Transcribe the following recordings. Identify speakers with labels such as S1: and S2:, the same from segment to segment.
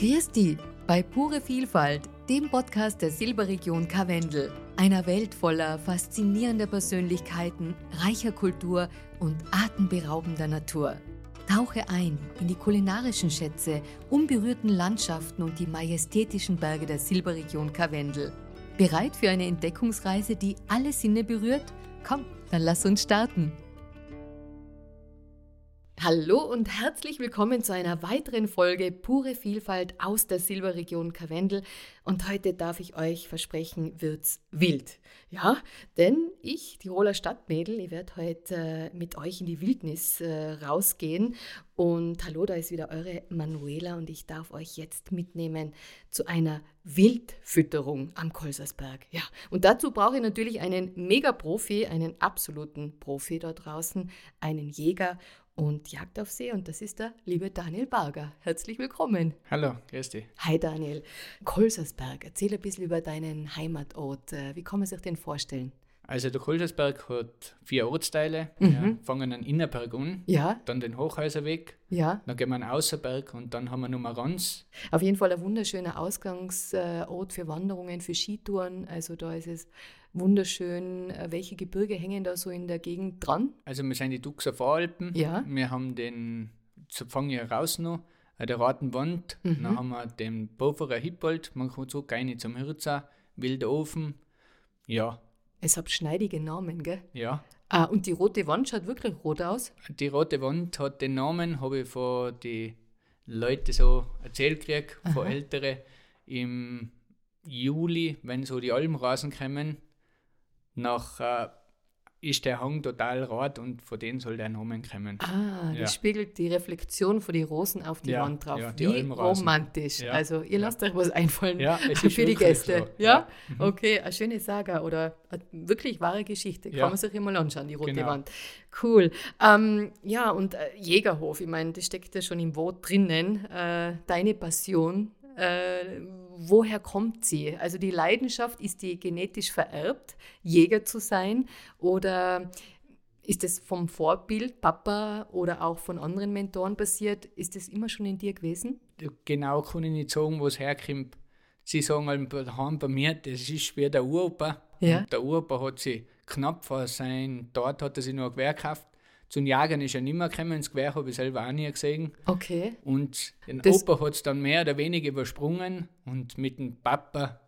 S1: Dich bei Pure Vielfalt, dem Podcast der Silberregion Karwendel, einer Welt voller faszinierender Persönlichkeiten, reicher Kultur und atemberaubender Natur. Tauche ein in die kulinarischen Schätze, unberührten Landschaften und die majestätischen Berge der Silberregion Karwendel. Bereit für eine Entdeckungsreise, die alle Sinne berührt? Komm, dann lass uns starten. Hallo und herzlich willkommen zu einer weiteren Folge Pure Vielfalt aus der Silberregion Karwendel. Und heute darf ich euch versprechen, wird's wild. Ja, denn ich, Tiroler Stadtmädel, ich werde heute äh, mit euch in die Wildnis äh, rausgehen. Und hallo, da ist wieder eure Manuela und ich darf euch jetzt mitnehmen zu einer Wildfütterung am Kolsersberg. Ja, und dazu brauche ich natürlich einen Mega-Profi, einen absoluten Profi da draußen, einen Jäger und Jagd auf See und das ist der liebe Daniel Barger. Herzlich willkommen.
S2: Hallo, grüß dich.
S1: Hi Daniel. Kolsersberg, erzähl ein bisschen über deinen Heimatort. Äh, wie kann man sich den vorstellen?
S2: Also der Kolsersberg hat vier Ortsteile. Mhm. Wir fangen an Innerberg an,
S1: ja.
S2: dann den Hochhäuserweg,
S1: ja.
S2: dann gehen wir an Außerberg und dann haben wir Nummer Ranz.
S1: Auf jeden Fall ein wunderschöner Ausgangsort für Wanderungen, für Skitouren. Also da ist es wunderschön. Äh, welche Gebirge hängen da so in der Gegend dran?
S2: Also wir sind die Duxer Voralpen.
S1: Ja.
S2: Wir haben den, so fange ich raus noch, äh, der Ratenwand. Mhm. Dann haben wir den Boferer Hippold, man kommt so keine zum Hirza, Wilder Ofen. Ja.
S1: Es hat schneidige Namen, gell?
S2: Ja.
S1: Ah, und die rote Wand schaut wirklich rot aus?
S2: Die rote Wand hat den Namen, habe ich von den Leuten so erzählt gekriegt, von Älteren. Im Juli, wenn so die Almrasen kommen, nach äh, ist der Hang total rot und von denen soll der Namen kommen.
S1: Ah, ja. das spiegelt die Reflexion von den Rosen auf die ja, Wand drauf. Ja, Wie romantisch. Ja. Also ihr lasst euch was einfallen für die Gäste. So. Ja? Mhm. Okay, eine schöne Saga oder eine wirklich wahre Geschichte. Kann man sich immer anschauen, die rote genau. Wand. Cool. Ähm, ja, und äh, Jägerhof, ich meine, das steckt ja schon im Wort drinnen. Äh, deine Passion äh, woher kommt sie? Also die Leidenschaft, ist die genetisch vererbt, Jäger zu sein? Oder ist es vom Vorbild, Papa oder auch von anderen Mentoren passiert? Ist das immer schon in dir gewesen?
S2: Genau kann ich nicht sagen, wo es herkommt. Sie sagen halt bei mir, das ist wie der Uropa. Ja. Und der Uropa hat sie knapp vor sein, dort hat er sich noch ein Gewehr gekauft zu den Jagern ist er nicht mehr gekommen, das Gewehr habe ich selber auch nie gesehen.
S1: Okay.
S2: Und den das Opa hat es dann mehr oder weniger übersprungen und mit dem Papa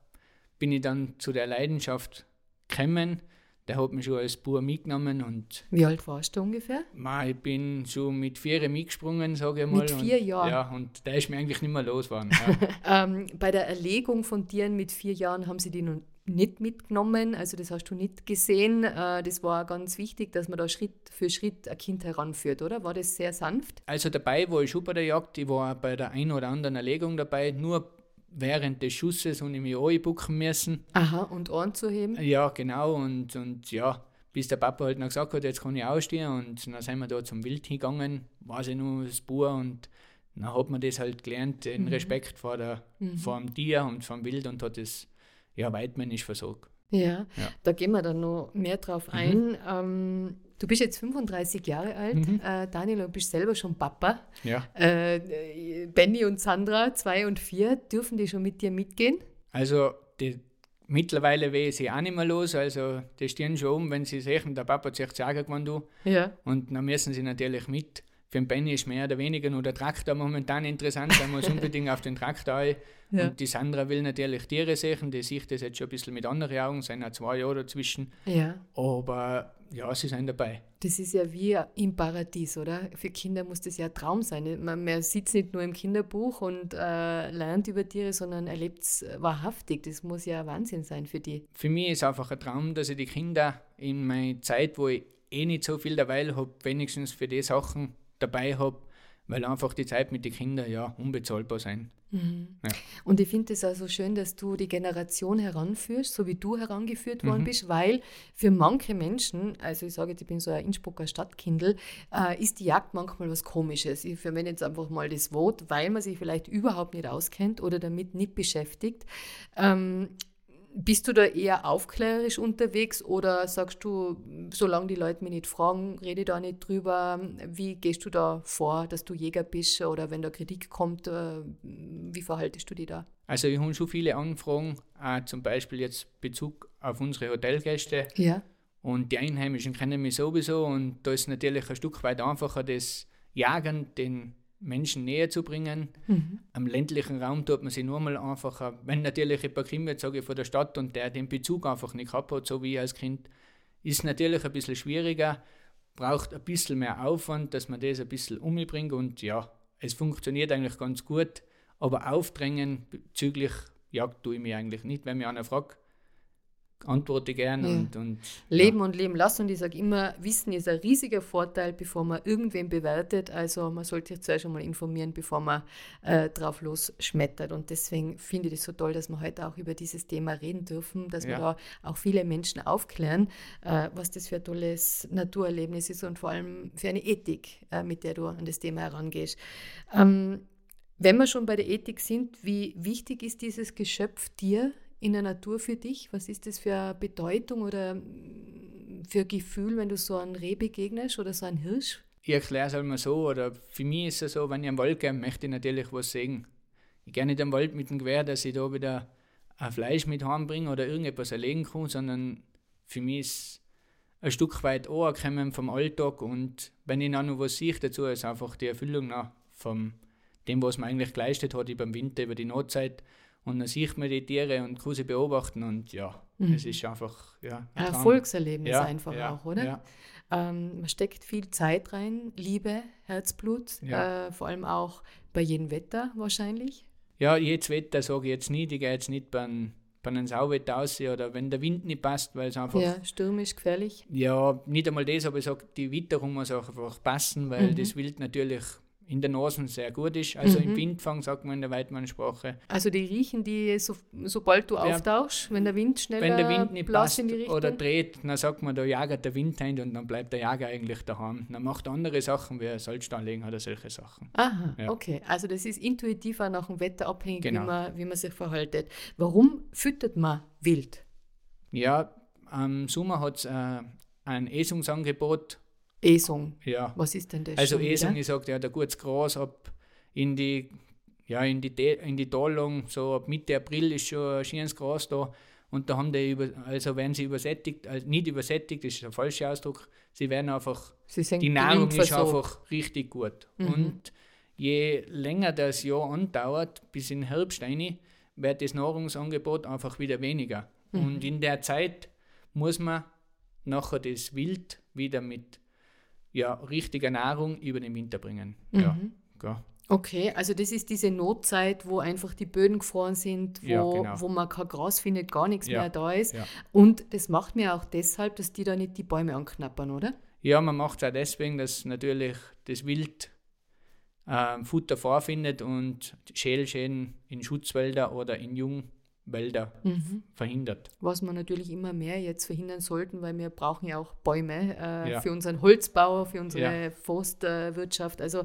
S2: bin ich dann zu der Leidenschaft gekommen. Der hat mich schon als Bauer mitgenommen. Und
S1: Wie alt warst du ungefähr?
S2: Ma, ich bin so mit vier mitgesprungen, sage ich mal.
S1: Mit vier Jahren?
S2: Ja, und da ist mir eigentlich nicht mehr losgeworden.
S1: Ja. ähm, bei der Erlegung von Tieren mit vier Jahren haben sie die nun nicht mitgenommen, also das hast du nicht gesehen. Äh, das war ganz wichtig, dass man da Schritt für Schritt ein Kind heranführt, oder? War das sehr sanft?
S2: Also dabei war ich schon bei der Jagd, ich war bei der einen oder anderen Erlegung dabei, nur während des Schusses und ich mich einbucken müssen.
S1: Aha, und Ohren zu heben?
S2: Ja, genau, und, und ja, bis der Papa halt noch gesagt hat, jetzt kann ich ausstehen und dann sind wir da zum Wild hingegangen, war sie nur das Bauer und dann hat man das halt gelernt, den mhm. Respekt vor, der, mhm. vor dem Tier und vom Wild und hat das ja, weitmännisch versorgt.
S1: Ja, ja, da gehen wir dann noch mehr drauf mhm. ein. Ähm, du bist jetzt 35 Jahre alt, mhm. äh, Daniel, du bist selber schon Papa.
S2: Ja.
S1: Äh, Benny und Sandra, zwei und vier, dürfen die schon mit dir mitgehen?
S2: Also, die, mittlerweile weh sie auch nicht mehr los. Also, die stehen schon oben, wenn sie sehen, der Papa hat sich sagen gewonnen, du.
S1: Ja.
S2: Und dann müssen sie natürlich mit. Für den Benny ist mehr oder weniger nur der Traktor momentan interessant, da muss unbedingt auf den Traktor ein. Ja. Und die Sandra will natürlich Tiere sehen, die sieht das jetzt schon ein bisschen mit anderen Augen, sind ja zwei Jahre dazwischen.
S1: Ja.
S2: Aber ja, sie sind dabei.
S1: Das ist ja wie im Paradies, oder? Für Kinder muss das ja ein Traum sein. Man, man sitzt nicht nur im Kinderbuch und äh, lernt über Tiere, sondern erlebt es wahrhaftig. Das muss ja ein Wahnsinn sein für die.
S2: Für mich ist einfach ein Traum, dass ich die Kinder in meiner Zeit, wo ich eh nicht so viel dabei habe, wenigstens für die Sachen dabei habe, weil einfach die Zeit mit den Kindern ja unbezahlbar sein.
S1: Mhm. Ja. Und ich finde es also schön, dass du die Generation heranführst, so wie du herangeführt worden mhm. bist, weil für manche Menschen, also ich sage jetzt, ich bin so ein Innsbrucker Stadtkindl, äh, ist die Jagd manchmal was Komisches. Ich verwende jetzt einfach mal das Wort, weil man sich vielleicht überhaupt nicht auskennt oder damit nicht beschäftigt. Ähm, bist du da eher aufklärerisch unterwegs oder sagst du, solange die Leute mich nicht fragen, rede da nicht drüber? Wie gehst du da vor, dass du Jäger bist oder wenn da Kritik kommt, äh, wie verhaltest du dich da?
S2: Also ich habe schon viele Anfragen, äh, zum Beispiel jetzt Bezug auf unsere Hotelgäste.
S1: Ja.
S2: Und die Einheimischen kennen mich sowieso und da ist natürlich ein Stück weit einfacher, das Jagen den Menschen näher zu bringen. Mhm. Am ländlichen Raum tut man sich nur mal einfacher. Wenn natürlich ein paar Kinder, sage ich, von der Stadt und der den Bezug einfach nicht gehabt hat, so wie ich als Kind, ist natürlich ein bisschen schwieriger, braucht ein bisschen mehr Aufwand, dass man das ein bisschen umbringt und ja, es funktioniert eigentlich ganz gut, aber aufdrängen bezüglich Jagd tue ich mir eigentlich nicht. Wenn mir einer fragt, antworte gern ja. und, und
S1: Leben ja. und leben lassen. Und ich sage immer, Wissen ist ein riesiger Vorteil, bevor man irgendwen bewertet. Also man sollte sich zuerst einmal informieren, bevor man äh, drauf losschmettert. Und deswegen finde ich es so toll, dass wir heute auch über dieses Thema reden dürfen, dass ja. wir da auch viele Menschen aufklären, äh, was das für ein tolles Naturerlebnis ist und vor allem für eine Ethik, äh, mit der du an das Thema herangehst. Ähm, wenn wir schon bei der Ethik sind, wie wichtig ist dieses Geschöpf dir in der Natur für dich? Was ist das für eine Bedeutung oder mm, für ein Gefühl, wenn du so einen Reh begegnest oder so einen Hirsch?
S2: Ich erkläre es einmal so, oder für mich ist es so, wenn ich am Wald gehe, möchte ich natürlich was sehen. Ich gehe nicht am Wald mit dem Gewehr, dass ich da wieder ein Fleisch mit heimbringe oder irgendetwas erlegen kann, sondern für mich ist ein Stück weit ankommen vom Alltag und wenn ich dann noch was sehe dazu, ist einfach die Erfüllung vom dem, was man eigentlich geleistet hat über den Winter, über die Notzeit und dann sieht man die Tiere und kann sie beobachten und ja, mhm. es ist einfach ja,
S1: ein, ein Erfolgserlebnis ja, einfach ja, auch, oder? Ähm, man steckt viel Zeit rein, Liebe, Herzblut, äh, vor allem auch bei jedem Wetter wahrscheinlich.
S2: Ja, jedes Wetter sage ich jetzt nicht, ich gehe jetzt nicht beim, bei einem Sauwetter aus oder wenn der Wind nicht passt, weil es einfach.
S1: Ja, stürmisch, gefährlich.
S2: Ja, nicht einmal das, aber ich sage, die Witterung muss auch einfach passen, weil mhm. das Wild natürlich in der Nase sehr gut ist. Also mhm. im Windfang sagt man in der Weidmannsprache.
S1: Also die riechen die, so, sobald du ja, auftauchst, wenn der Wind schneller
S2: Wenn der Wind nicht passt oder dreht, dann sagt man, da jagt der Wind ein und dann bleibt der Jager eigentlich daheim. Dann macht er andere Sachen, wie Salz anlegen oder solche Sachen.
S1: Aha, ja. okay. Also das ist intuitiv auch nach dem Wetter abhängig, genau. wie, man, wie man sich verhaltet. Warum füttert man wild?
S2: Ja, im Sommer hat es äh, ein Esungsangebot
S1: Esung.
S2: Ja.
S1: Was ist denn das?
S2: Also Esung, ich sage, ja, der gutes Gras ab in die, ja, in die, in die Talung, so ab Mitte April ist schon ein schönes Gras da. Und da haben die, über, also werden sie übersättigt, also nicht übersättigt, das ist der falsche Ausdruck, sie werden einfach,
S1: sie
S2: die Nahrung ist einfach richtig gut. Mhm. Und je länger das Jahr andauert, bis in Herbst rein, wird das Nahrungsangebot einfach wieder weniger. Mhm. Und in der Zeit muss man nachher das Wild wieder mit ja, richtige Nahrung über den Winter bringen. Mhm. Ja,
S1: ja. Okay, also das ist diese Notzeit, wo einfach die Böden gefroren sind, wo, ja, genau. wo man kein Gras findet, gar nichts ja. mehr da ist. Ja. Und das macht mir auch deshalb, dass die da nicht die Bäume anknappern, oder?
S2: Ja, man macht es auch deswegen, dass natürlich das Wild äh, Futter vorfindet und Schälschäden in Schutzwälder oder in Jung Wälder mhm. verhindert.
S1: Was wir natürlich immer mehr jetzt verhindern sollten, weil wir brauchen ja auch Bäume äh, ja. für unseren Holzbau, für unsere ja. Forstwirtschaft. also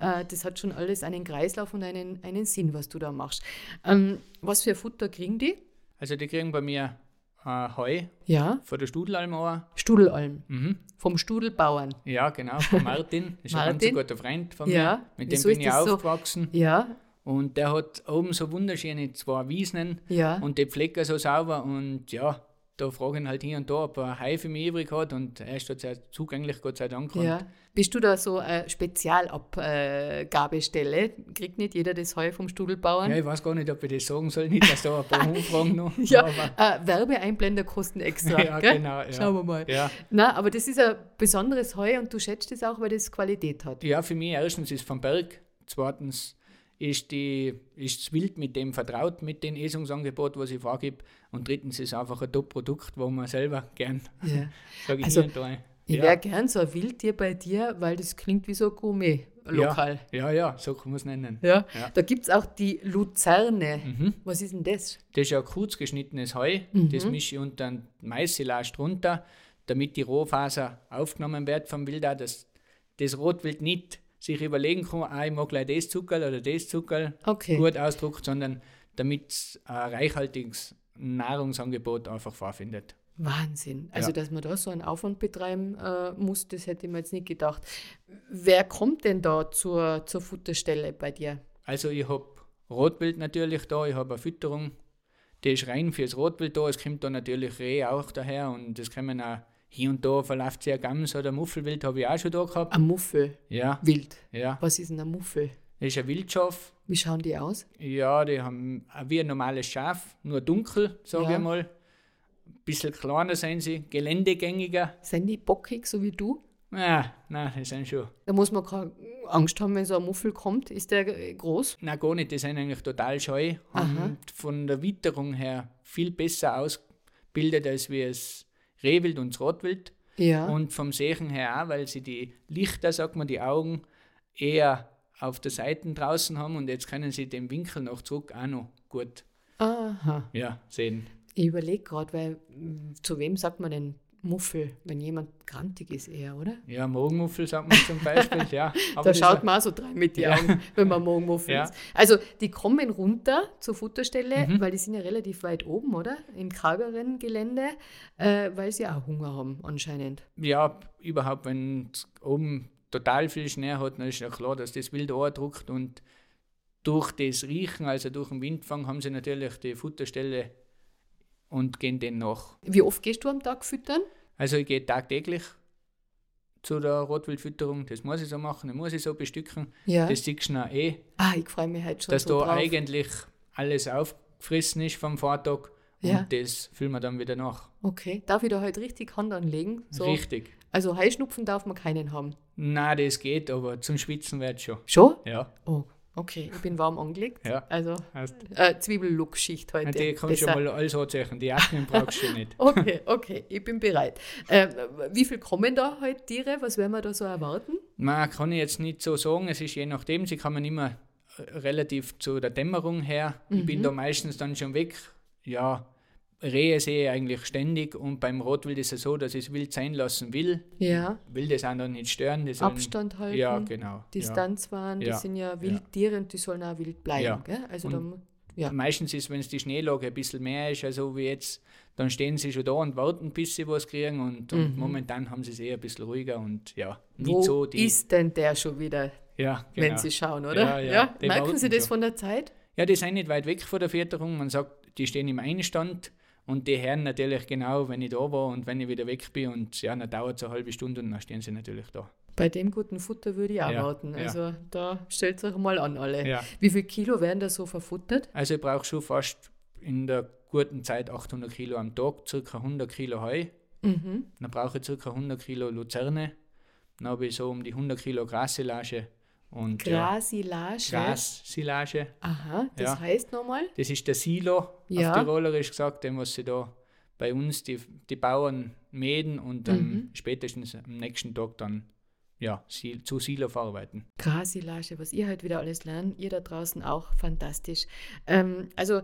S1: äh, das hat schon alles einen Kreislauf und einen, einen Sinn, was du da machst. Ähm, was für Futter kriegen die?
S2: Also die kriegen bei mir äh, Heu
S1: ja.
S2: von der Studelalm auch.
S1: Studelalm. Mhm. Vom Studelbauern.
S2: Ja, genau, von Martin. Das ist Martin. ein ganz guter Freund von mir. Mit dem bin ich aufgewachsen.
S1: So? Ja.
S2: Und der hat oben so wunderschöne zwei Wiesen
S1: ja.
S2: und die Pflecker so sauber. Und ja, da fragen halt hier und da, ob er Hai für mich übrig hat. Und er ist dort sehr zugänglich, Gott sei Dank.
S1: Ja. Bist du da so eine Spezialabgabestelle? Kriegt nicht jeder das Heu vom Studelbauern?
S2: Ja, ich weiß gar nicht, ob ich das sagen soll. Nicht, dass da ein paar Umfragen noch.
S1: ja, äh, Werbeeinblender kosten extra.
S2: ja, gell? genau. Ja.
S1: Schauen wir mal.
S2: Ja.
S1: Na, aber das ist ein besonderes Heu und du schätzt es auch, weil das Qualität hat.
S2: Ja, für mich erstens ist es vom Berg. Zweitens ist, die, ist das Wild mit dem vertraut, mit dem Esungsangebot, was ich vorgebe. Und drittens ist es einfach ein Top-Produkt, wo man selber gern,
S1: ja. sage ich also. Ich ja. wäre gern so ein Wildtier bei dir, weil das klingt wie so ein Gourmet. Lokal.
S2: Ja, ja, ja, so kann man es nennen.
S1: Ja, ja. Da gibt es auch die Luzerne. Mhm. Was ist denn das?
S2: Das ist ja ein kurz geschnittenes Heu. Mhm. Das mische ich unter ein Maissilage drunter, damit die Rohfaser aufgenommen wird vom Wild. Das, das Rotwild nicht sich überlegen kann, ah, ich mag gleich das Zuckerl oder das Zuckerl
S1: okay.
S2: gut ausdruckt, sondern damit es ein reichhaltiges Nahrungsangebot einfach vorfindet.
S1: Wahnsinn. Also,
S2: Ja.
S1: dass man da so einen Aufwand betreiben äh, muss, das hätte ich mir jetzt nicht gedacht. Wer kommt denn da zur, zur Futterstelle bei dir?
S2: Also ich habe Rotwild natürlich da, ich habe eine Fütterung, die ist rein fürs Rotwild da. Es kommt da natürlich Reh auch daher und es kommen auch hier und da verläuft sich ein Gams oder Muffelwild, habe ich auch schon da gehabt.
S1: Ein Muffel,
S2: Ja,
S1: wild.
S2: ja.
S1: Was ist denn ein Muffel?
S2: Das ist ein Wildschaf.
S1: Wie schauen die aus?
S2: Ja, die haben wie ein normales Schaf, nur dunkel, sage
S1: Ja.
S2: ich mal. Ein bisschen kleiner sind sie, geländegängiger.
S1: Sind die bockig, so wie du?
S2: Ja, nein, die sind schon.
S1: Da muss man keine Angst haben, wenn so ein Muffel kommt. Ist der groß?
S2: Nein, gar nicht, die sind eigentlich total scheu.
S1: Aha.
S2: Haben von der Witterung her viel besser ausgebildet als wie das Rehwild und das Rotwild.
S1: Ja.
S2: Und vom Sehen her auch, weil sie die Lichter, sagt man, die Augen eher auf der Seite draußen haben und jetzt können sie den Winkel noch zurück auch noch gut
S1: Aha.
S2: ja, sehen.
S1: Ich überlege gerade, weil mh, zu wem sagt man denn Muffel, wenn jemand grantig ist eher, oder?
S2: Ja, Morgenmuffel sagt man zum Beispiel, ja. Aber
S1: da schaut man auch so drei mit die
S2: Ja.
S1: Augen, wenn man Morgenmuffel
S2: Ja.
S1: ist. Also die kommen runter zur Futterstelle,
S2: Mhm.
S1: weil die sind ja relativ weit oben, oder? Im kargeren Gelände, äh, weil sie auch Hunger haben anscheinend.
S2: ja, überhaupt, wenn es oben total viel Schnee hat, dann ist ja klar, dass das wild andruckt und durch das Riechen, also durch den Windfang, haben sie natürlich die Futterstelle und gehen den nach.
S1: Wie oft gehst du am Tag füttern?
S2: Also ich gehe tagtäglich zu der Rotwildfütterung, das muss ich so machen, das muss ich so bestücken.
S1: Ja.
S2: Das siehst du noch eh,
S1: ah, ich freue mich heute schon
S2: dass
S1: so
S2: da
S1: drauf.
S2: eigentlich alles aufgefressen ist vom Vortag
S1: Ja.
S2: und das füllen wir dann wieder nach.
S1: Okay, darf ich da heute richtig Hand anlegen? So.
S2: Richtig.
S1: Also Heuschnupfen darf man keinen haben.
S2: Na, das geht, aber zum Schwitzen wird schon.
S1: Schon?
S2: Ja,
S1: Oh, okay, ich bin warm angelegt.
S2: Ja.
S1: Also
S2: heißt,
S1: äh, Zwiebellook-Schicht heute.
S2: die kannst du
S1: Besser.
S2: schon mal alles anziehen, die Jacken brauchst du nicht.
S1: Okay, okay, ich bin bereit. Äh, wie viel kommen da heute Tiere? Was werden wir da so erwarten?
S2: Man kann ich jetzt nicht so sagen, es ist je nachdem, sie kommen immer äh, relativ zu der Dämmerung her. Ich
S1: Mhm.
S2: bin da meistens dann schon weg. Ja, Rehe sehe ich eigentlich ständig und beim Rotwild ist es so, dass ich es wild sein lassen will.
S1: Ja,
S2: Will das auch dann nicht stören. Die
S1: Abstand halten,
S2: Ja, genau.
S1: Distanz wahren,
S2: Ja.
S1: das sind ja Wildtiere und die sollen auch wild bleiben.
S2: Ja.
S1: Gell? Also
S2: Und-
S1: ja.
S2: Ja. Meistens ist, wenn es die Schneelage ein bisschen mehr ist, also wie jetzt, dann stehen sie schon da und warten, bis sie was kriegen. Und, und momentan haben sie es eher ein bisschen ruhiger und ja, nicht
S1: Mhm. Wo
S2: so die.
S1: ist denn der schon wieder,
S2: ja, genau.
S1: wenn Sie schauen, oder?
S2: Ja, ja, die
S1: Merken Sie das
S2: schon.
S1: von der Zeit?
S2: Ja, die sind nicht weit weg von der Fütterung. Man sagt, die stehen im Einstand und die hören natürlich genau, wenn ich da war und wenn ich wieder weg bin. Und ja, dann dauert es eine halbe Stunde und dann stehen sie natürlich da.
S1: Bei dem guten Futter würde ich auch
S2: Ja,
S1: warten.
S2: ja.
S1: Also da stellt euch mal an alle.
S2: Ja.
S1: Wie viel Kilo werden da so verfuttert?
S2: Also ich brauche schon fast in der guten Zeit 800 Kilo am Tag, circa 100 Kilo Heu.
S1: Mhm.
S2: Dann brauche ich circa 100 Kilo Luzerne. Dann habe ich so um die 100 Kilo Grassilage und ja,
S1: Grasilage.
S2: Grassilage.
S1: Aha, das
S2: Ja.
S1: heißt nochmal?
S2: Das ist der Silo,
S1: Ja.
S2: auf Tirolerisch gesagt, den was sie da bei uns die, die Bauern mähen und dann
S1: Mhm.
S2: spätestens am nächsten Tag dann ja, Sil- zu Silo verarbeiten.
S1: Grasilage, was ihr heute wieder alles lernt, ihr da draußen auch fantastisch. Ähm, also,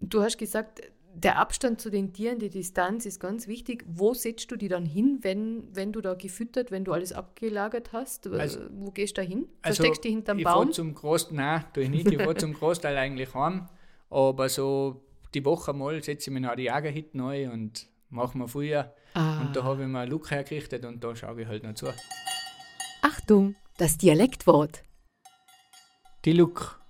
S1: du hast gesagt, der Abstand zu den Tieren, die Distanz ist ganz wichtig. Wo setzt du die dann hin, wenn, wenn du da gefüttert, wenn du alles abgelagert hast?
S2: Also-
S1: Wo gehst du da hin?
S2: Also,
S1: Versteckst du dich hinterm
S2: ich
S1: Baum?
S2: fahr zum Groß nein, tue ich nicht, ich fahre zum Großteil eigentlich heim, aber so die Woche mal setze ich mich noch an die Jagerhütte neu und mache mir früher
S1: Ah.
S2: und da habe ich mir einen Look hergerichtet und da schaue ich halt noch zu.
S1: Achtung, das Dialektwort.
S2: Die Look,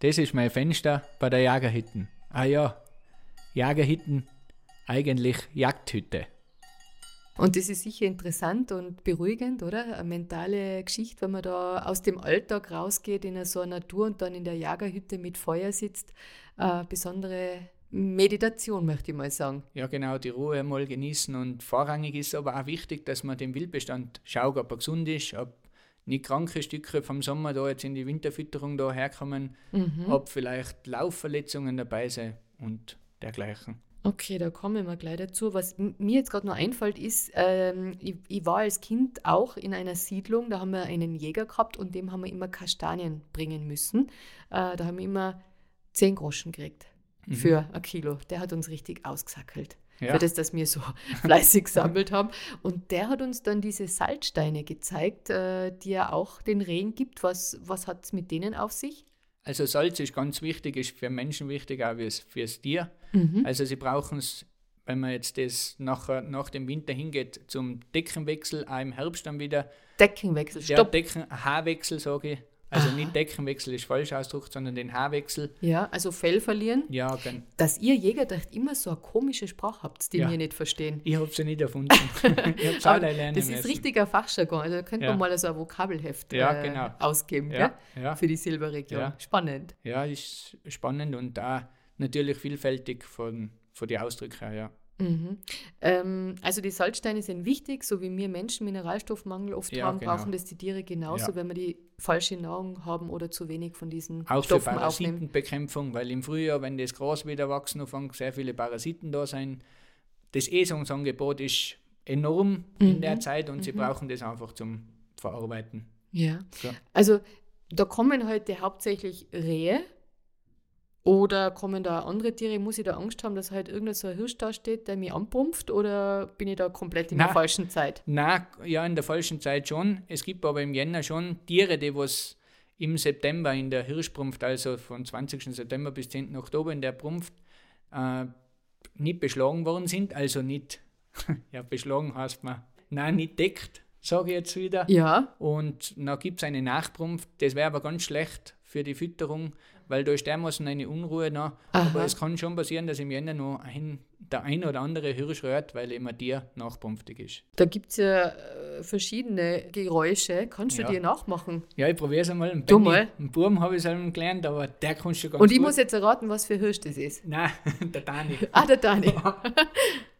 S2: das ist mein Fenster bei der Jagerhütten. Ah ja, Jagerhütten, eigentlich Jagdhütte.
S1: Und das ist sicher interessant und beruhigend, oder? Eine mentale Geschichte, wenn man da aus dem Alltag rausgeht in so eine Natur und dann in der Jagerhütte mit Feuer sitzt. Äh, besondere Meditation, möchte ich mal sagen.
S2: Ja, genau, die Ruhe mal genießen und vorrangig ist aber auch wichtig, dass man den Wildbestand schaut, ob er gesund ist, ob nicht kranke Stücke vom Sommer da jetzt in die Winterfütterung da herkommen, ob vielleicht Laufverletzungen dabei sind und dergleichen.
S1: Okay, da kommen wir gleich dazu. Was mir jetzt gerade noch einfällt, ist, ähm, ich, ich war als Kind auch in einer Siedlung, da haben wir einen Jäger gehabt und dem haben wir immer Kastanien bringen müssen. Äh, da haben wir immer 10 Groschen gekriegt für ein Kilo. Der hat uns richtig ausgesackelt.
S2: Ja.
S1: Für das, dass wir so fleißig gesammelt haben. Und der hat uns dann diese Salzsteine gezeigt, äh, die er auch den Rehen gibt. Was, was hat es mit denen auf sich?
S2: Also Salz ist ganz wichtig, ist für Menschen wichtig, auch fürs, fürs Tier. Also sie brauchen es, wenn man jetzt das nachher, nach dem Winter hingeht, zum Deckenwechsel, auch im Herbst dann wieder.
S1: Deckenwechsel, stopp.
S2: Decken, Haarwechsel sage ich. Also nicht Deckenwechsel ist falsch ausgedrückt, sondern den Haarwechsel.
S1: Ja, also Fell verlieren.
S2: Ja, gern.
S1: Dass ihr Jäger doch immer so eine komische Sprache habt, die
S2: Ja.
S1: wir nicht verstehen.
S2: Ich habe sie nicht erfunden. ich habe es alle lernen
S1: das ist
S2: müssen.
S1: richtiger Fachjargon. Also da könnte
S2: Ja.
S1: man mal so ein Vokabelheft
S2: Ja,
S1: äh,
S2: genau.
S1: ausgeben
S2: Ja, ja.
S1: für die Silberregion.
S2: Ja.
S1: Spannend.
S2: Ja, ist spannend und auch natürlich vielfältig von, von den Ausdrücken her, ja.
S1: Mhm. Ähm, also die Salzsteine sind wichtig, so wie wir Menschen Mineralstoffmangel oft
S2: Ja,
S1: haben,
S2: genau.
S1: brauchen das die Tiere genauso,
S2: Ja.
S1: wenn wir die falsche Nahrung haben oder zu wenig von diesen
S2: Auch für
S1: Stoffen aufnehmen.
S2: Parasitenbekämpfung, weil im Frühjahr, wenn das Gras wieder wachsen anfängt, sehr viele Parasiten da sein. Das Esungsangebot ist enorm in
S1: Mhm.
S2: der Zeit und sie brauchen das einfach zum Verarbeiten.
S1: Ja.
S2: Ja.
S1: Also da kommen heute hauptsächlich Rehe oder kommen da andere Tiere? Muss ich da Angst haben, dass halt irgendein so ein Hirsch da steht, der mich anpumpft oder bin ich da komplett in der
S2: Na.
S1: falschen Zeit?
S2: Na, ja, in der falschen Zeit schon. Es gibt aber im Jänner schon Tiere, die was im September in der Hirschbrunft, also von 20. September bis 10. Oktober in der Brunft, äh, nicht beschlagen worden sind. Also nicht, ja, beschlagen heißt man, nein, nicht deckt, sage ich jetzt wieder.
S1: Ja.
S2: Und dann gibt es eine Nachbrunft. Das wäre aber ganz schlecht für die Fütterung, weil da ist dermaßen eine Unruhe. Aber
S1: Aha.
S2: es kann schon passieren, dass im Jänner noch ein, der ein oder andere Hirsch rührt, weil immer der nachbrunftig ist.
S1: Da gibt es ja äh, verschiedene Geräusche. Kannst du
S2: Ja.
S1: dir nachmachen?
S2: Ja, ich probiere es einmal. Ein
S1: Du mal.
S2: Einen Buben habe ich es einmal gelernt, aber der kannst du ganz
S1: Und ich
S2: gut.
S1: muss jetzt erraten, was für Hirsch das ist.
S2: Nein, der Dani.
S1: Ah, der Dani.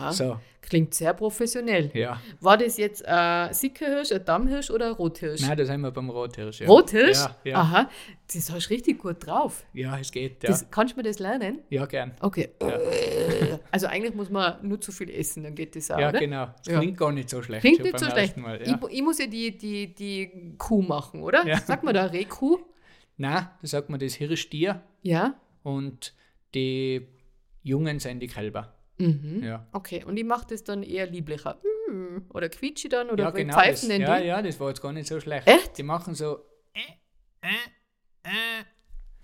S1: Aha.
S2: So,
S1: Klingt sehr professionell.
S2: ja.
S1: War das jetzt ein Sickerhirsch, ein Dammhirsch oder ein Rothirsch?
S2: Nein, da sind wir beim Rothirsch. Ja.
S1: Rothirsch?
S2: Ja, ja.
S1: Aha. Das hast du richtig gut drauf.
S2: ja es geht. Ja,
S1: Das, kannst du mir das lernen?
S2: ja gern.
S1: Okay. Also eigentlich muss man nur zu viel essen, dann geht das auch,
S2: Ja,
S1: oder?
S2: genau. Das
S1: Ja.
S2: klingt gar nicht so schlecht.
S1: Klingt nicht so schlecht.
S2: Mal, ja.
S1: Ich, ich muss ja die, die, die Kuh machen, oder?
S2: Ja.
S1: Sag mal da Rehkuh.
S2: Nein, da sagt man das Hirschtier
S1: Ja.
S2: und die Jungen sind die Kälber.
S1: Mhm.
S2: Ja.
S1: Okay, und ich mache das dann eher lieblicher. Mm, Oder quietsche dann oder
S2: ja, genau.
S1: pfeifen
S2: Das,
S1: denn
S2: ja,
S1: die?
S2: ja, das war jetzt gar nicht so schlecht.
S1: Echt?
S2: Die machen so.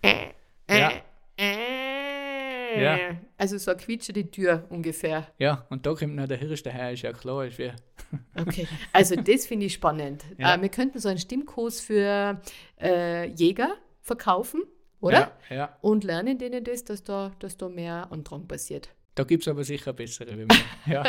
S1: Äh,
S2: Ja.
S1: äh.
S2: Ja.
S1: Also so eine quietschende Tür ungefähr.
S2: Ja, und da kommt noch der Hirsch daher, ist ja klar. Ist wie,
S1: Okay, also das finde ich spannend.
S2: Ja.
S1: Äh, wir könnten so einen Stimmkurs für äh, Jäger verkaufen, oder?
S2: Ja, ja.
S1: Und lernen denen das, dass da, dass da mehr Andrang passiert.
S2: Da gibt es aber sicher bessere wie mir. Ja.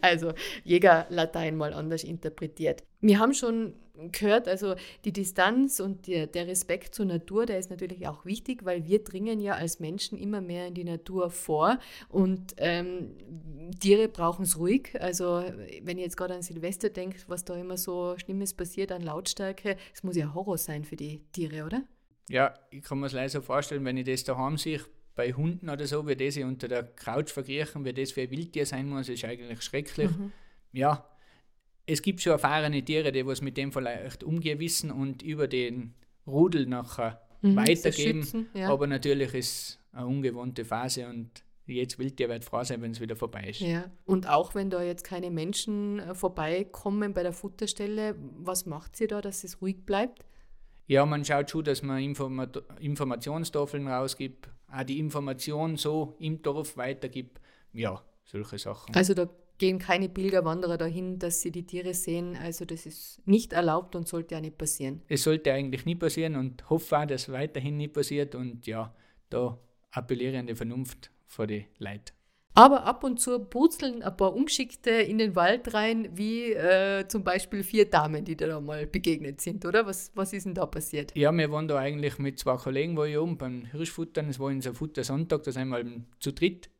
S1: Also Jägerlatein mal anders interpretiert. Wir haben schon gehört, also die Distanz und der, der Respekt zur Natur, der ist natürlich auch wichtig, weil wir dringen ja als Menschen immer mehr in die Natur vor und ähm, Tiere brauchen es ruhig. Also wenn ihr jetzt gerade an Silvester denkt, was da immer so Schlimmes passiert an Lautstärke, es muss ja Horror sein für die Tiere, oder?
S2: ja, ich kann mir es leider so vorstellen, wenn ich das daheim sehe, bei Hunden oder so, wie die sich unter der Couch verkriechen, wie das für ein Wildtier sein muss, ist eigentlich schrecklich.
S1: Mhm.
S2: Ja, es gibt schon erfahrene Tiere, die was mit dem vielleicht umgehen wissen und über den Rudel nachher
S1: Mhm,
S2: weitergeben.
S1: Schützen, ja.
S2: Aber natürlich ist es eine ungewohnte Phase und jedes Wildtier wird froh sein, wenn es wieder vorbei ist.
S1: Ja, und auch wenn da jetzt keine Menschen äh, vorbeikommen bei der Futterstelle, was macht sie da, dass es ruhig bleibt?
S2: Ja, man schaut schon, dass man Informat Informationstafeln rausgibt, auch die Information so im Dorf weitergibt. Ja, solche Sachen.
S1: Also da gehen keine Pilgerwanderer dahin, dass sie die Tiere sehen. Also das ist nicht erlaubt und sollte ja nicht passieren.
S2: Es sollte eigentlich nie passieren und hoffe auch, dass es weiterhin nie passiert. Und ja, da appelliere ich an die Vernunft vor die Leute.
S1: Aber ab und zu purzeln ein paar Ungeschickte in den Wald rein, wie äh, zum Beispiel vier Damen, die da mal begegnet sind, oder? Was, was ist denn da passiert?
S2: Ja, wir waren da eigentlich mit zwei Kollegen, wo ich oben beim Hirschfuttern, es war unser Futtersonntag, da sind wir zu dritt.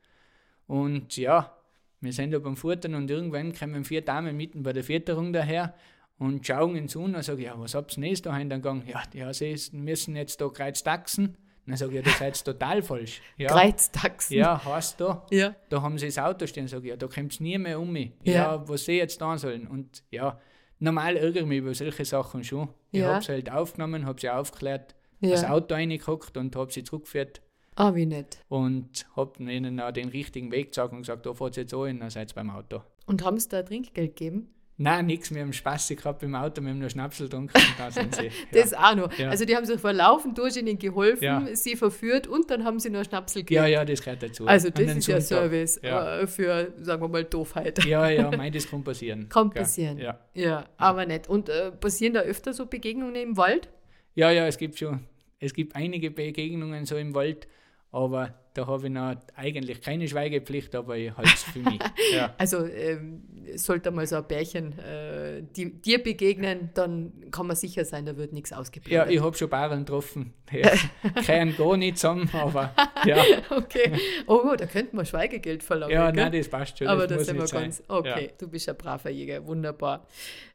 S2: Und ja, wir sind da beim Futtern und irgendwann kommen vier Damen mitten bei der Fütterung daher und schauen uns an und sagen, ja, was habt ihr denn da in den Gang? Ja, sie müssen jetzt da kreuz taxen. Dann sage ich, ja, das seid total falsch. Ja,
S1: Kreuztaxen.
S2: ja heißt da,
S1: Ja.
S2: da haben sie das Auto stehen, sage ich, ja, da kommt es nie mehr um mich.
S1: Ja.
S2: Ja. was sie jetzt da sollen. Und ja, normal ärgere ich mich über solche Sachen schon. Ich
S1: Ja.
S2: habe sie halt aufgenommen, habe sie aufgeklärt,
S1: Ja.
S2: das Auto reingehockt und habe sie zurückgeführt
S1: Ah, wie nett.
S2: und habe ihnen auch den richtigen Weg gezeigt und gesagt, da fahrt ihr jetzt an, dann seid ihr beim Auto.
S1: Und haben sie da Trinkgeld gegeben?
S2: Nein, nichts. Wir haben Spaß gehabt im Auto, wir haben nur Schnapsel getrunken und da sind sie.
S1: Das
S2: ja.
S1: auch noch.
S2: Ja.
S1: Also die haben sich vor Laufen durch ihnen geholfen,
S2: Ja.
S1: sie verführt und dann haben sie noch Schnapsel
S2: ja,
S1: gekriegt.
S2: ja, das gehört dazu.
S1: Also das ist ja. Service
S2: Ja.
S1: äh, für, sagen wir mal, Doofheit.
S2: Ja, ja, mein, das kann passieren.
S1: Kann passieren.
S2: Ja.
S1: Ja, aber nicht. Und äh, passieren da öfter so Begegnungen im Wald?
S2: ja, ja, es gibt schon, es gibt einige Begegnungen so im Wald, aber da habe ich noch eigentlich keine Schweigepflicht, aber ich halte es für mich. Ja.
S1: Also ähm, sollte mal so ein Pärchen äh, die, dir begegnen, dann kann man sicher sein, da wird nichts
S2: Ja,
S1: ausgeplaudert.
S2: ich habe schon Baren getroffen. Die kehren gar nicht zusammen, aber ja,
S1: okay. Oh, da könnte man Schweigegeld verlangen.
S2: ja
S1: gell?
S2: nein, das passt schon.
S1: Aber
S2: das
S1: das
S2: muss
S1: sind wir ganz. Okay,
S2: Ja.
S1: du bist ein braver Jäger, wunderbar.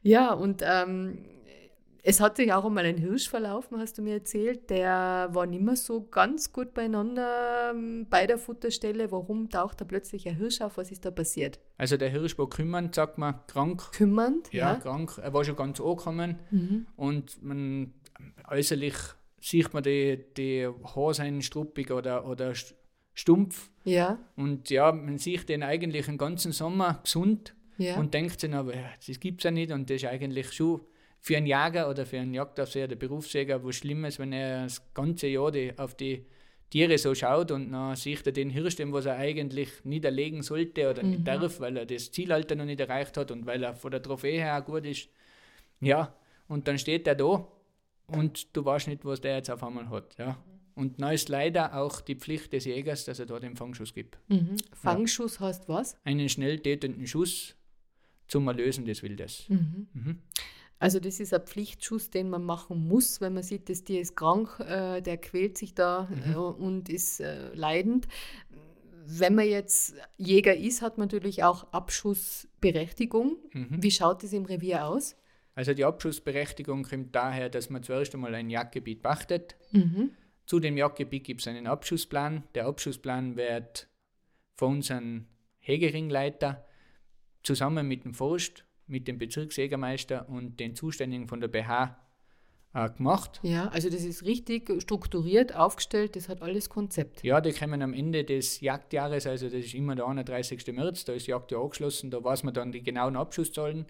S1: Ja, und ähm, es hat sich auch einmal ein Hirsch verlaufen, hast du mir erzählt. Der war nicht mehr so ganz gut beieinander ähm, bei der Futterstelle. Warum taucht da plötzlich ein Hirsch auf? Was ist da passiert?
S2: Also der Hirsch war kümmern, sagt man, krank.
S1: Kümmernd?
S2: Ja, krank. Er war schon ganz angekommen
S1: Mhm.
S2: und man äußerlich sieht man die, die Haare sind struppig oder, oder st- stumpf.
S1: Ja,
S2: Und ja, man sieht den eigentlich den ganzen Sommer gesund
S1: ja.
S2: und denkt sich, aber ja, das gibt es ja nicht und das ist eigentlich schon für einen Jäger oder für einen Jagdaufseher, der Berufsjäger, was Schlimmes, wenn er das ganze Jahr die, auf die Tiere so schaut und dann sieht er den Hirsch, den was er eigentlich nicht erlegen sollte oder nicht darf, weil er das Zielalter noch nicht erreicht hat und weil er von der Trophäe her auch gut ist. Ja, und dann steht er da und du weißt nicht, was der jetzt auf einmal hat. Ja. Und dann ist leider auch die Pflicht des Jägers, dass er da den Fangschuss gibt.
S1: Mhm. Fangschuss heißt was?
S2: Einen schnell tätenden Schuss zum Erlösen des Wildes. Mhm.
S1: Also das ist ein Pflichtschuss, den man machen muss, wenn man sieht, das Tier ist krank, äh, der quält sich da äh, und ist äh, leidend. Wenn man jetzt Jäger ist, hat man natürlich auch Abschussberechtigung. Wie schaut es im Revier aus?
S2: Also die Abschussberechtigung kommt daher, dass man zuerst einmal ein Jagdgebiet pachtet.
S1: Mhm.
S2: Zu dem Jagdgebiet gibt es einen Abschussplan. Der Abschussplan wird von unserem Hegeringleiter zusammen mit dem Forst, mit dem Bezirksjägermeister und den Zuständigen von der BH äh, gemacht.
S1: Ja, also das ist richtig strukturiert, aufgestellt, das hat alles Konzept.
S2: Ja, die kommen am Ende des Jagdjahres, also das ist immer der 31. März, da ist Jagdjahr angeschlossen, da weiß man dann die genauen Abschusszahlen.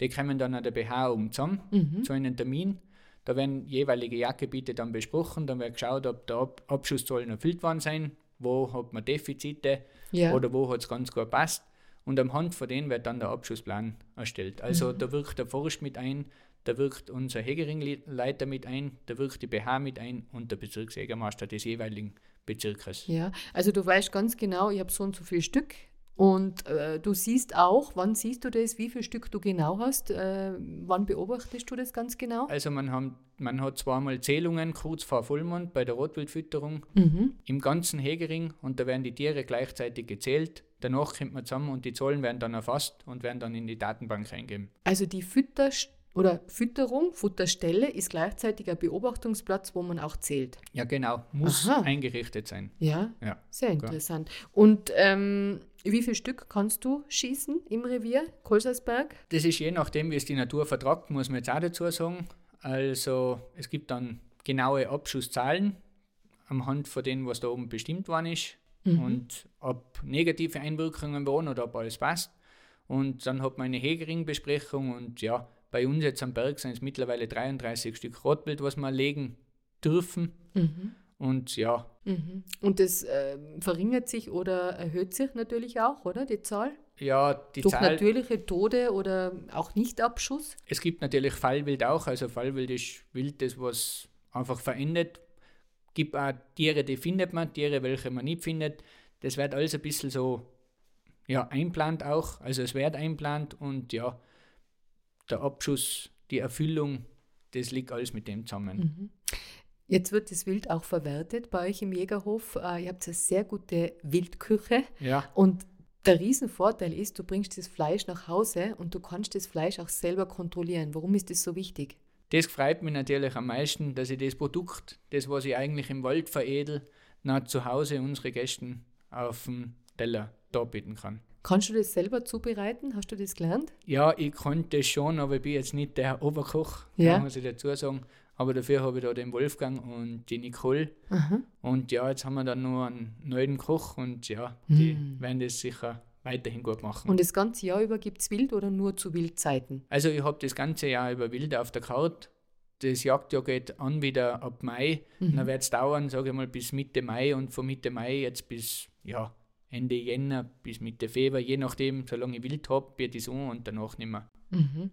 S2: Die kommen dann an der BH um zusammen
S1: Mhm.
S2: zu einem Termin. Da werden jeweilige Jagdgebiete dann besprochen, dann wird geschaut, ob Ab Abschusszahlen erfüllt worden sind, wo hat man Defizite
S1: Ja.
S2: oder wo hat es ganz gut passt. Und am Hand von denen wird dann der Abschussplan erstellt. Also da wirkt der Forst mit ein, da wirkt unser Hegeringleiter mit ein, da wirkt die BH mit ein und der Bezirksjägermeister des jeweiligen Bezirkes.
S1: Ja, also du weißt ganz genau, ich habe so und so viel Stück und äh, du siehst auch, wann siehst du das, wie viel Stück du genau hast, äh, wann beobachtest du das ganz genau?
S2: Also man, haben, man hat zweimal Zählungen kurz vor Vollmond bei der Rotwildfütterung
S1: Mhm.
S2: im ganzen Hegering und da werden die Tiere gleichzeitig gezählt. Danach kommt man zusammen und die Zahlen werden dann erfasst und werden dann in die Datenbank eingegeben.
S1: Also die Fütter oder Fütterung, Futterstelle ist gleichzeitig ein Beobachtungsplatz, wo man auch zählt.
S2: Ja, genau, muss
S1: Aha.
S2: eingerichtet sein.
S1: Ja,
S2: Ja.
S1: sehr interessant. Und ähm, wie viel Stück kannst du schießen im Revier, Kolsersberg?
S2: Das ist je nachdem, wie es die Natur vertragt, muss man jetzt auch dazu sagen. Also es gibt dann genaue Abschusszahlen am Hand von denen, was da oben bestimmt worden ist und ob negative Einwirkungen waren oder ob alles passt. Und dann hat man eine Hegeringbesprechung und ja, bei uns jetzt am Berg sind es mittlerweile 33 Stück Rotbild, was wir legen dürfen. Und ja,
S1: Mhm. Und das äh, verringert sich oder erhöht sich natürlich auch, oder die Zahl?
S2: ja, die
S1: Durch
S2: Zahl.
S1: natürliche Tode oder auch Nichtabschuss?
S2: Es gibt natürlich Fallwild auch, also Fallwild ist Wild, das was einfach verendet. Gibt auch Tiere, die findet man, Tiere, welche man nicht findet. Das wird alles ein bisschen so ja, einplant auch, also es wird einplant und ja, der Abschuss, die Erfüllung, das liegt alles mit dem zusammen.
S1: Jetzt wird das Wild auch verwertet bei euch im Jägerhof. Äh, ihr habt eine sehr gute Wildküche
S2: Ja,
S1: und der Riesenvorteil ist, du bringst das Fleisch nach Hause und du kannst das Fleisch auch selber kontrollieren. Warum ist das so wichtig?
S2: Das freut mich natürlich am meisten, dass ich das Produkt, das was ich eigentlich im Wald veredel, nach zu Hause unsere Gästen auf dem Teller darbieten kann.
S1: Kannst du das selber zubereiten? Hast du das gelernt?
S2: Ja, ich konnte schon, aber ich bin jetzt nicht der Oberkoch,
S1: Ja.
S2: muss ich dazu sagen. Aber dafür habe ich da den Wolfgang und die Nicole. Und ja, jetzt haben wir dann nur einen neuen Koch und ja, die
S1: Mm.
S2: werden das sicher weiterhin gut machen.
S1: Und das ganze Jahr über gibt es Wild oder nur zu Wildzeiten?
S2: Also ich habe das ganze Jahr über Wild auf der Karte. Das Jagdjahr geht an wieder ab Mai.
S1: Mhm.
S2: Dann wird es dauern, sage ich mal, bis Mitte Mai und von Mitte Mai jetzt bis ja, Ende Jänner bis Mitte Februar, je nachdem, solange ich Wild habe, wird es an und danach nicht mehr.
S1: Mhm.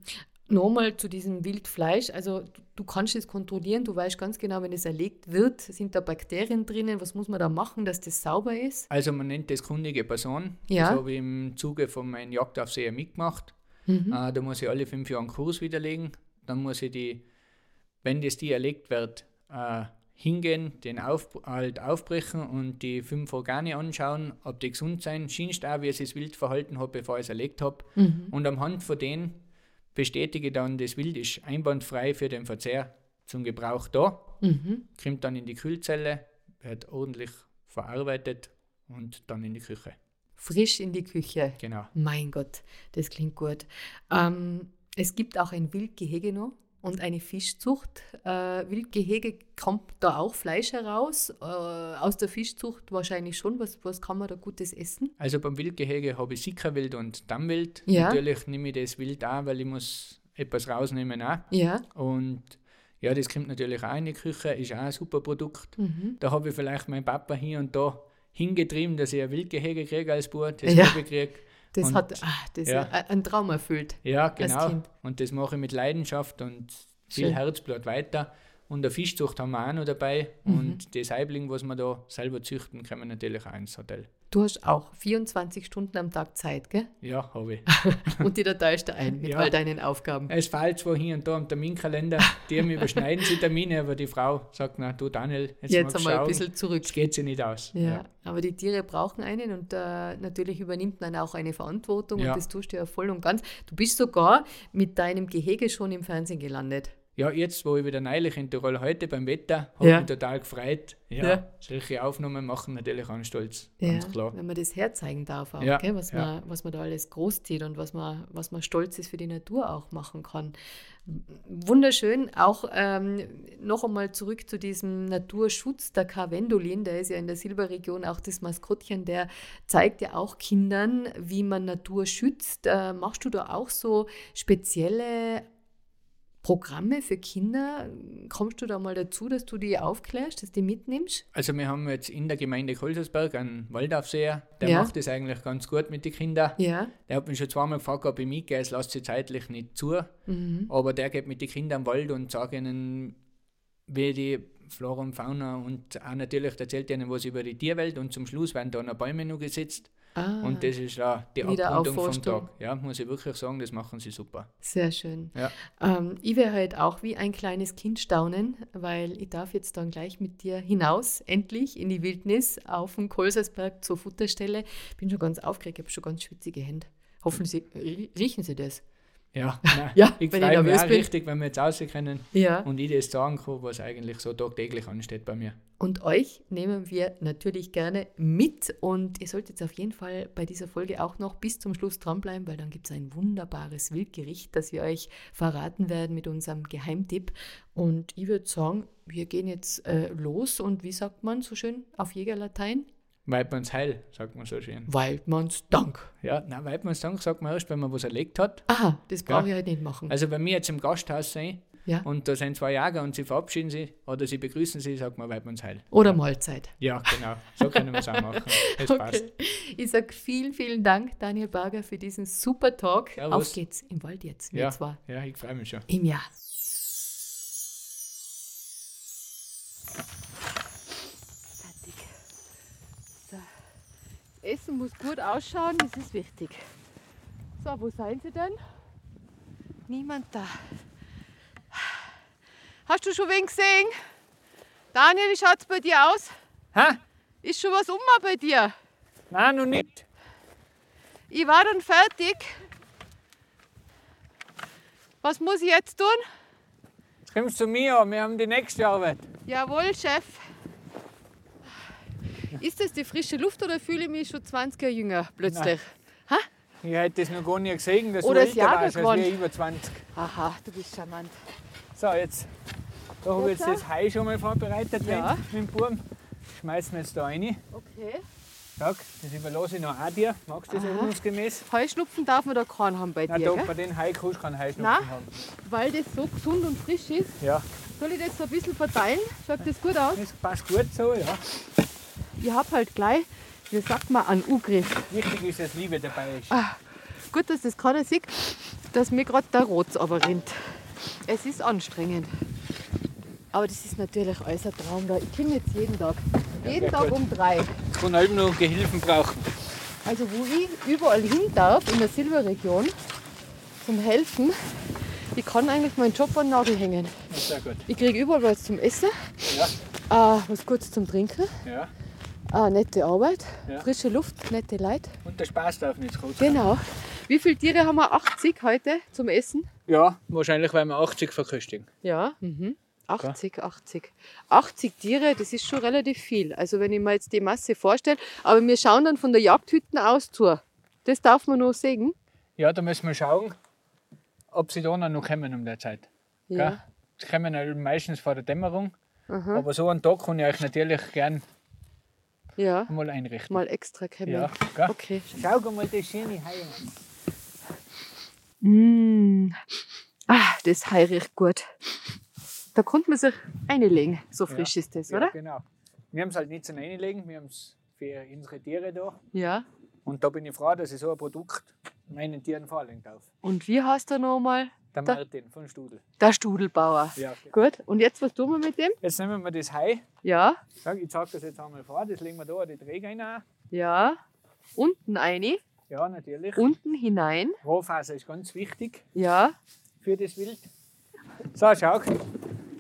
S1: Nochmal zu diesem Wildfleisch. Also du, du kannst es kontrollieren, du weißt ganz genau, wenn es erlegt wird, sind da Bakterien drinnen. Was muss man da machen, dass das sauber ist?
S2: Also man nennt das kundige Person.
S1: Ja.
S2: Das habe ich im Zuge von meinem Jagdaufseher mitgemacht.
S1: Mhm.
S2: Äh, da muss ich alle fünf Jahre einen Kurs widerlegen. Dann muss ich die, wenn das die erlegt wird, äh, hingehen, den auf, halt aufbrechen und die fünf Organe anschauen, ob die gesund sind. Schienst auch, wie es das Wild verhalten hat, bevor ich es erlegt habe.
S1: Mhm.
S2: Und am Hand von denen bestätige dann, das Wild ist einwandfrei für den Verzehr zum Gebrauch da.
S1: Mhm.
S2: Kommt dann in die Kühlzelle, wird ordentlich verarbeitet und dann in die Küche.
S1: Frisch in die Küche.
S2: Genau.
S1: Mein Gott, das klingt gut. Ähm, es gibt auch ein Wildgehege noch und eine Fischzucht. Äh, Wildgehege kommt da auch Fleisch heraus. Äh, aus der Fischzucht wahrscheinlich schon. Was, was kann man da Gutes essen?
S2: Also beim Wildgehege habe ich Sickerwild und Dammwild.
S1: Ja.
S2: Natürlich nehme ich das Wild auch, weil ich muss etwas rausnehmen auch.
S1: Ja.
S2: Und ja, das kommt natürlich auch in die Küche, ist auch ein super Produkt.
S1: Mhm.
S2: Da habe ich vielleicht meinen Papa hier und da hingetrieben, dass ich ein Wildgehege kriege als Bub, das
S1: Ja.
S2: habe ich gekriegt.
S1: Das
S2: Und-
S1: hat ah, das
S2: ja.
S1: ein, Traum erfüllt.
S2: Ja,
S1: Als
S2: genau.
S1: Kind.
S2: Und das mache ich mit Leidenschaft und viel
S1: Schön.
S2: Herzblut weiter. Und eine Fischzucht haben wir auch noch dabei.
S1: Mhm.
S2: Und das Saibling, was wir da selber züchten, kommen natürlich auch ins Hotel.
S1: Du hast auch 24 Stunden am Tag Zeit, gell?
S2: Ja, habe ich.
S1: Und die da teilst du ein mit
S2: Ja.
S1: all deinen Aufgaben.
S2: Es fällt zwar hier und da am Terminkalender, die überschneiden sie Termine, aber die Frau sagt, na du Daniel, jetzt,
S1: Jetzt
S2: magst
S1: einmal ein
S2: schauen,
S1: bisschen zurück.
S2: es geht sich nicht aus.
S1: Ja, aber die Tiere brauchen einen und äh, natürlich übernimmt man auch eine Verantwortung
S2: Ja.
S1: und das tust du ja voll und ganz. Du bist sogar mit deinem Gehege schon im Fernsehen gelandet.
S2: Ja, jetzt, wo ich wieder neulich in Tirol heute beim Wetter, habe
S1: Ja.
S2: mich total gefreut. Ja,
S1: Ja.
S2: solche Aufnahmen machen natürlich einen stolz, ganz klar.
S1: Wenn man das herzeigen darf auch,
S2: Ja,
S1: gell? Was,
S2: ja.
S1: man, was man da alles groß zieht und was man, was man stolz ist für die Natur auch machen kann. Wunderschön. Auch ähm, noch einmal zurück zu diesem Naturschutz. Der Karwendolin, der ist ja in der Silberregion auch das Maskottchen, der zeigt ja auch Kindern, wie man Natur schützt. Äh, machst du da auch so spezielle Programme für Kinder? Kommst du da mal dazu, dass du die aufklärst, dass die mitnimmst?
S2: Also wir haben jetzt in der Gemeinde Kolsersberg einen Waldaufseher, der
S1: Ja.
S2: macht das eigentlich ganz gut mit den Kindern.
S1: Ja.
S2: Der hat mich schon zweimal gefragt, ob ich mitgehe, es lässt sich zeitlich nicht zu.
S1: Mhm.
S2: Aber der geht mit den Kindern im Wald und sagt ihnen, wie die Flora und Fauna und auch natürlich erzählt ihnen was über die Tierwelt und zum Schluss werden da noch Bäume noch gesetzt.
S1: Ah.
S2: Und das ist auch die Abrundung vom. Tag. Ja, muss ich wirklich sagen, das machen sie super.
S1: Sehr schön.
S2: Ja.
S1: Ähm, ich werde halt auch wie ein kleines Kind staunen, weil ich darf jetzt dann gleich mit dir hinaus, endlich in die Wildnis auf dem Kolsersberg zur Futterstelle. Bin schon ganz aufgeregt, ich habe schon ganz schwitzige Hände. Hoffen Sie, rie- riechen Sie das?
S2: Ja, nein,
S1: Ja,
S2: ich
S1: wenn ich nervös bin.
S2: richtig, wenn wir jetzt raus können
S1: Ja.
S2: und ich das sagen kann, was eigentlich so tagtäglich ansteht bei mir.
S1: Und euch nehmen wir natürlich gerne mit. Und ihr solltet auf jeden Fall bei dieser Folge auch noch bis zum Schluss dranbleiben, weil dann gibt es ein wunderbares Wildgericht, das wir euch verraten werden mit unserem Geheimtipp. Und ich würde sagen, wir gehen jetzt äh, los. Und wie sagt man so schön auf Jägerlatein?
S2: Weidmanns Heil, sagt man so schön.
S1: Waldmanns Dank.
S2: Ja, nein, Weidmanns Dank sagt man erst, wenn man was erlegt hat.
S1: Aha, das brauche
S2: Ja.
S1: ich halt nicht machen.
S2: Also wenn wir jetzt im Gasthaus sind
S1: ja.
S2: und da sind zwei Jäger und sie verabschieden sich oder sie begrüßen sie, sagt man Weidmanns Heil.
S1: Oder Mahlzeit.
S2: Ja, genau. So können wir es auch machen. Das passt.
S1: Okay. Ich sage vielen, vielen Dank, Daniel Barger, für diesen super Talk.
S2: Servus.
S1: Auf geht's im Wald jetzt.
S2: Ja,
S1: zwar
S2: ja, ich freue mich schon.
S1: im Jahr. Fertig. So. Das Essen muss gut ausschauen, das ist wichtig. So, wo seien Sie denn? Niemand da. Hast du schon wen gesehen? Daniel, wie schaut's bei dir aus?
S2: Hä?
S1: Ist schon was um bei dir?
S2: Nein, noch nicht.
S1: Ich war dann fertig. Was muss ich jetzt tun?
S2: Jetzt kommst du zu mir, wir haben die nächste Arbeit.
S1: Jawohl, Chef. Ist das die frische Luft oder fühle ich mich schon 20 Jahre jünger plötzlich?
S2: Ich hätte das noch gar nicht gesehen, dass
S1: Oder
S2: du
S1: das
S2: älter warst als
S1: Jagerkorn.
S2: wir über 20.
S1: Aha, du bist charmant.
S2: So, jetzt. Da habe ich jetzt das Hai schon mal vorbereitet
S1: Ja.
S2: mit dem Buben. Schmeißen wir jetzt da rein.
S1: Okay.
S2: Schau, das überlasse ich noch auch dir. Magst du das ordnungsgemäß?
S1: Heuschnupfen darf man da keinen haben bei
S2: Na,
S1: dir, gell?
S2: bei den Hai kannst du keinen Heuschnupfen
S1: Nein.
S2: haben.
S1: Weil das so gesund und frisch ist.
S2: Ja,
S1: Soll ich das so ein bisschen verteilen? Schaut das gut aus?
S2: das passt gut so, ja.
S1: Ich habe halt gleich, wie sagt man, einen Ugriff.
S2: Wichtig ist, dass Liebe dabei ist.
S1: Ah, gut, dass das keiner sieht, dass mir gerade der Rotz aber rennt. Es ist anstrengend. Aber das ist natürlich alles ein Traum da. Ich komme jetzt jeden Tag. Jeden
S2: sehr
S1: Tag
S2: gut.
S1: um drei.
S2: Ich kann halt nur Gehilfen brauchen.
S1: Also wo ich überall hin darf in der Silberregion zum Helfen, ich kann eigentlich meinen Job an den Nagel hängen.
S2: Ja, Sehr gut.
S1: Ich kriege überall was zum Essen,
S2: Ja,
S1: äh, was Gutes zum Trinken,
S2: ja.
S1: Äh, nette Arbeit,
S2: Ja.
S1: frische Luft, nette Leute.
S2: Und der Spaß darf nicht sein.
S1: Genau. Wie viele Tiere haben wir? 80 heute zum Essen?
S2: Ja, wahrscheinlich, weil wir 80 verköstigen.
S1: Ja. Mhm. 80, 80. 80 Tiere, das ist schon relativ viel. Also wenn ich mir jetzt die Masse vorstelle, aber wir schauen dann von der Jagdhütten aus zu. Das darf man noch sehen.
S2: Ja, da müssen wir schauen, ob sie da noch kommen um der Zeit.
S1: Ja.
S2: Gell? Sie kommen meistens vor der Dämmerung.
S1: Aha.
S2: Aber so einen Tag kann ich euch natürlich gern
S1: Ja.
S2: mal einrichten.
S1: Mal extra kommen.
S2: Ja, gell?
S1: Okay.
S2: Schau mal das schöne Hai an.
S1: Mm. Ah, das Hai riecht gut. Da konnte man sich einlegen. So frisch ist das,
S2: Ja,
S1: oder?
S2: genau. Wir haben es halt nicht zum Einlegen, wir haben es für unsere Tiere da.
S1: Ja.
S2: Und da bin ich froh, dass ich so ein Produkt meinen Tieren vorlegen darf.
S1: Und wie heißt er nochmal?
S2: Der
S1: Da-
S2: Martin von Studel.
S1: Der Studelbauer.
S2: Ja.
S1: Gut. Und jetzt, was tun wir mit dem?
S2: Jetzt nehmen wir das Hai.
S1: Ja.
S2: Ich zeige das jetzt einmal vor. Das legen wir da an die Träger rein.
S1: Ja. Unten eine.
S2: Ja, natürlich.
S1: Unten hinein.
S2: Rohfaser ist ganz wichtig
S1: Ja.
S2: für das Wild. So, schau.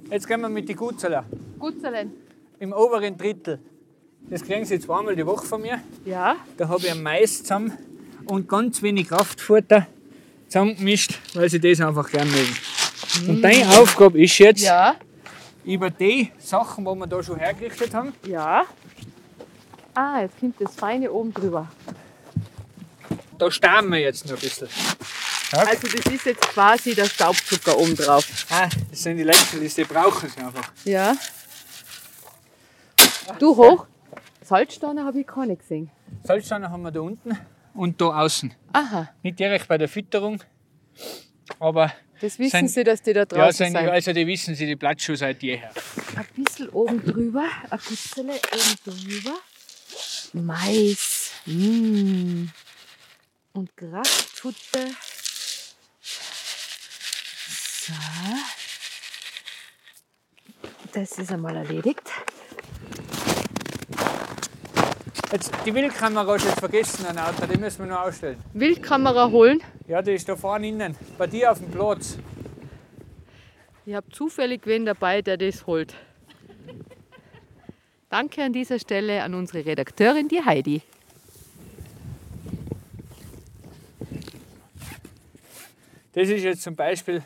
S2: Jetzt gehen wir mit den Gutzeller
S1: Gutzerlein.
S2: im oberen Drittel. Das kriegen sie zweimal die Woche von mir.
S1: Ja.
S2: Da habe ich ein Mais zusammen und ganz wenig Kraftfutter zusammengemischt, weil sie das einfach gern mögen. Und deine Aufgabe ist jetzt,
S1: Ja.
S2: über die Sachen, die wir da schon hergerichtet haben,
S1: Ja. Ah, jetzt kommt das Feine oben drüber.
S2: da starren wir jetzt noch ein bisschen.
S1: Also das ist jetzt quasi der Staubzucker oben drauf.
S2: Ah, das sind die Letzten, die brauchen sie einfach.
S1: Ja. Du hoch. Salzstange habe ich keine gesehen.
S2: Salzstangen haben wir da unten und da außen.
S1: Aha.
S2: Nicht direkt bei der Fütterung, aber
S1: Das wissen
S2: Sind-
S1: Sie, dass die da
S2: ja,
S1: draußen
S2: sind,
S1: sind.
S2: also die wissen sie, die Platzschuhe seit jeher.
S1: Ein bisschen oben drüber, ein bisschen oben drüber. Mais. Mm. Und Kraftfutter. So. Das ist einmal erledigt.
S2: Jetzt, die Wildkamera du jetzt vergessen, ein Auto, die müssen wir noch ausstellen.
S1: Wildkamera holen.
S2: Ja, die ist da vorne innen, bei dir auf dem Platz.
S1: Ich habe zufällig wen dabei, der das holt. Danke an dieser Stelle an unsere Redakteurin, die Heidi.
S2: Das ist jetzt zum Beispiel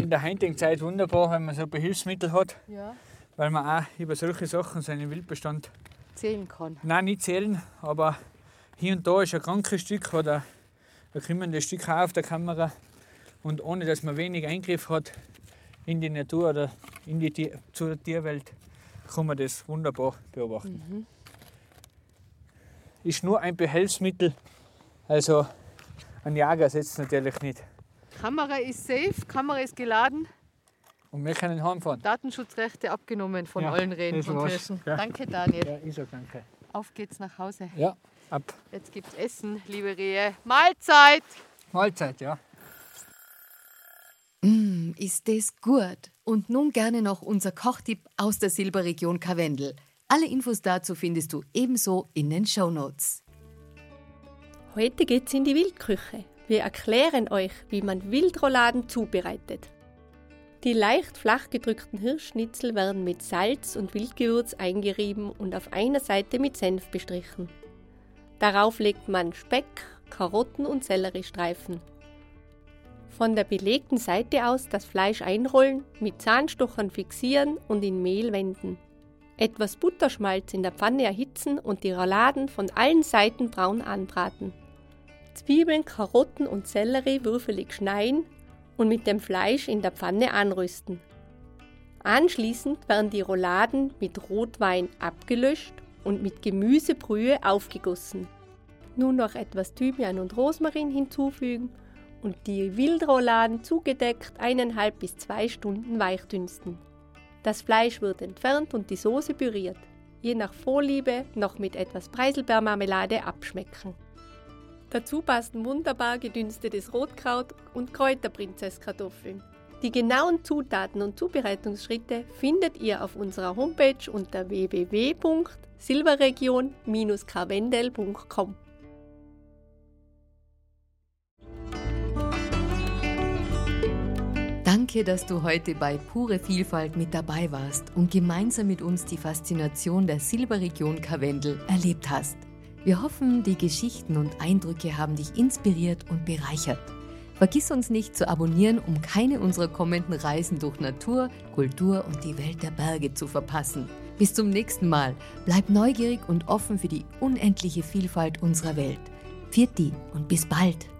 S2: in der heutigen Zeit wunderbar, wenn man so Behilfsmittel hat,
S1: Ja.
S2: weil man auch über solche Sachen seinen Wildbestand,
S1: Zählen kann.
S2: nein, nicht zählen, aber hier und da ist ein krankes Stück oder ein krimmendes Stück auch auf der Kamera und ohne dass man wenig Eingriff hat in die Natur oder in die Tier, zur Tierwelt, kann man das wunderbar beobachten. Ist nur ein Behelfsmittel, also ein Jager setzt natürlich nicht.
S1: Kamera ist safe, Kamera ist geladen,
S2: Und wir können heimfahren.
S1: Datenschutzrechte abgenommen von
S2: Ja,
S1: allen Reden und
S2: war's.
S1: Hirschen.
S2: Ja.
S1: Danke, Daniel.
S2: Ja, ich sag danke.
S1: Auf geht's nach Hause.
S2: Ja, ab.
S1: Jetzt gibt's Essen, liebe Rehe. Mahlzeit!
S2: Mahlzeit, ja.
S1: Mm, ist das gut. Und nun gerne noch unser Kochtipp aus der Silberregion Karwendel. Alle Infos dazu findest du ebenso in den Shownotes.
S3: Heute geht's in die Wildküche. Wir erklären euch, wie man Wildrouladen zubereitet. Die leicht flach gedrückten Hirschschnitzel werden mit Salz und Wildgewürz eingerieben und auf einer Seite mit Senf bestrichen. Darauf legt man Speck, Karotten und Selleriestreifen. Von der belegten Seite aus das Fleisch einrollen, mit Zahnstochern fixieren und in Mehl wenden. Etwas Butterschmalz in der Pfanne erhitzen und die Rouladen von allen Seiten braun anbraten. Zwiebeln, Karotten und Sellerie würfelig schneiden und mit dem Fleisch in der Pfanne anrüsten. Anschließend werden die Rouladen mit Rotwein abgelöscht und mit Gemüsebrühe aufgegossen. Nun noch etwas Thymian und Rosmarin hinzufügen und die Wildrouladen zugedeckt eineinhalb bis zwei Stunden weichdünsten. Das Fleisch wird entfernt und die Soße püriert. Je nach Vorliebe noch mit etwas Preiselbeermarmelade abschmecken. Dazu passen wunderbar gedünstetes Rotkraut und Kräuterprinzesskartoffeln. Die genauen Zutaten und Zubereitungsschritte findet ihr auf unserer Homepage unter www.silberregion-karwendel.com.
S1: Danke, dass du heute bei Pure Vielfalt mit dabei warst und gemeinsam mit uns die Faszination der Silberregion Karwendel erlebt hast. Wir hoffen, die Geschichten und Eindrücke haben dich inspiriert und bereichert. Vergiss uns nicht zu abonnieren, um keine unserer kommenden Reisen durch Natur, Kultur und die Welt der Berge zu verpassen. Bis zum nächsten Mal. Bleib neugierig und offen für die unendliche Vielfalt unserer Welt. Pfiat und bis bald.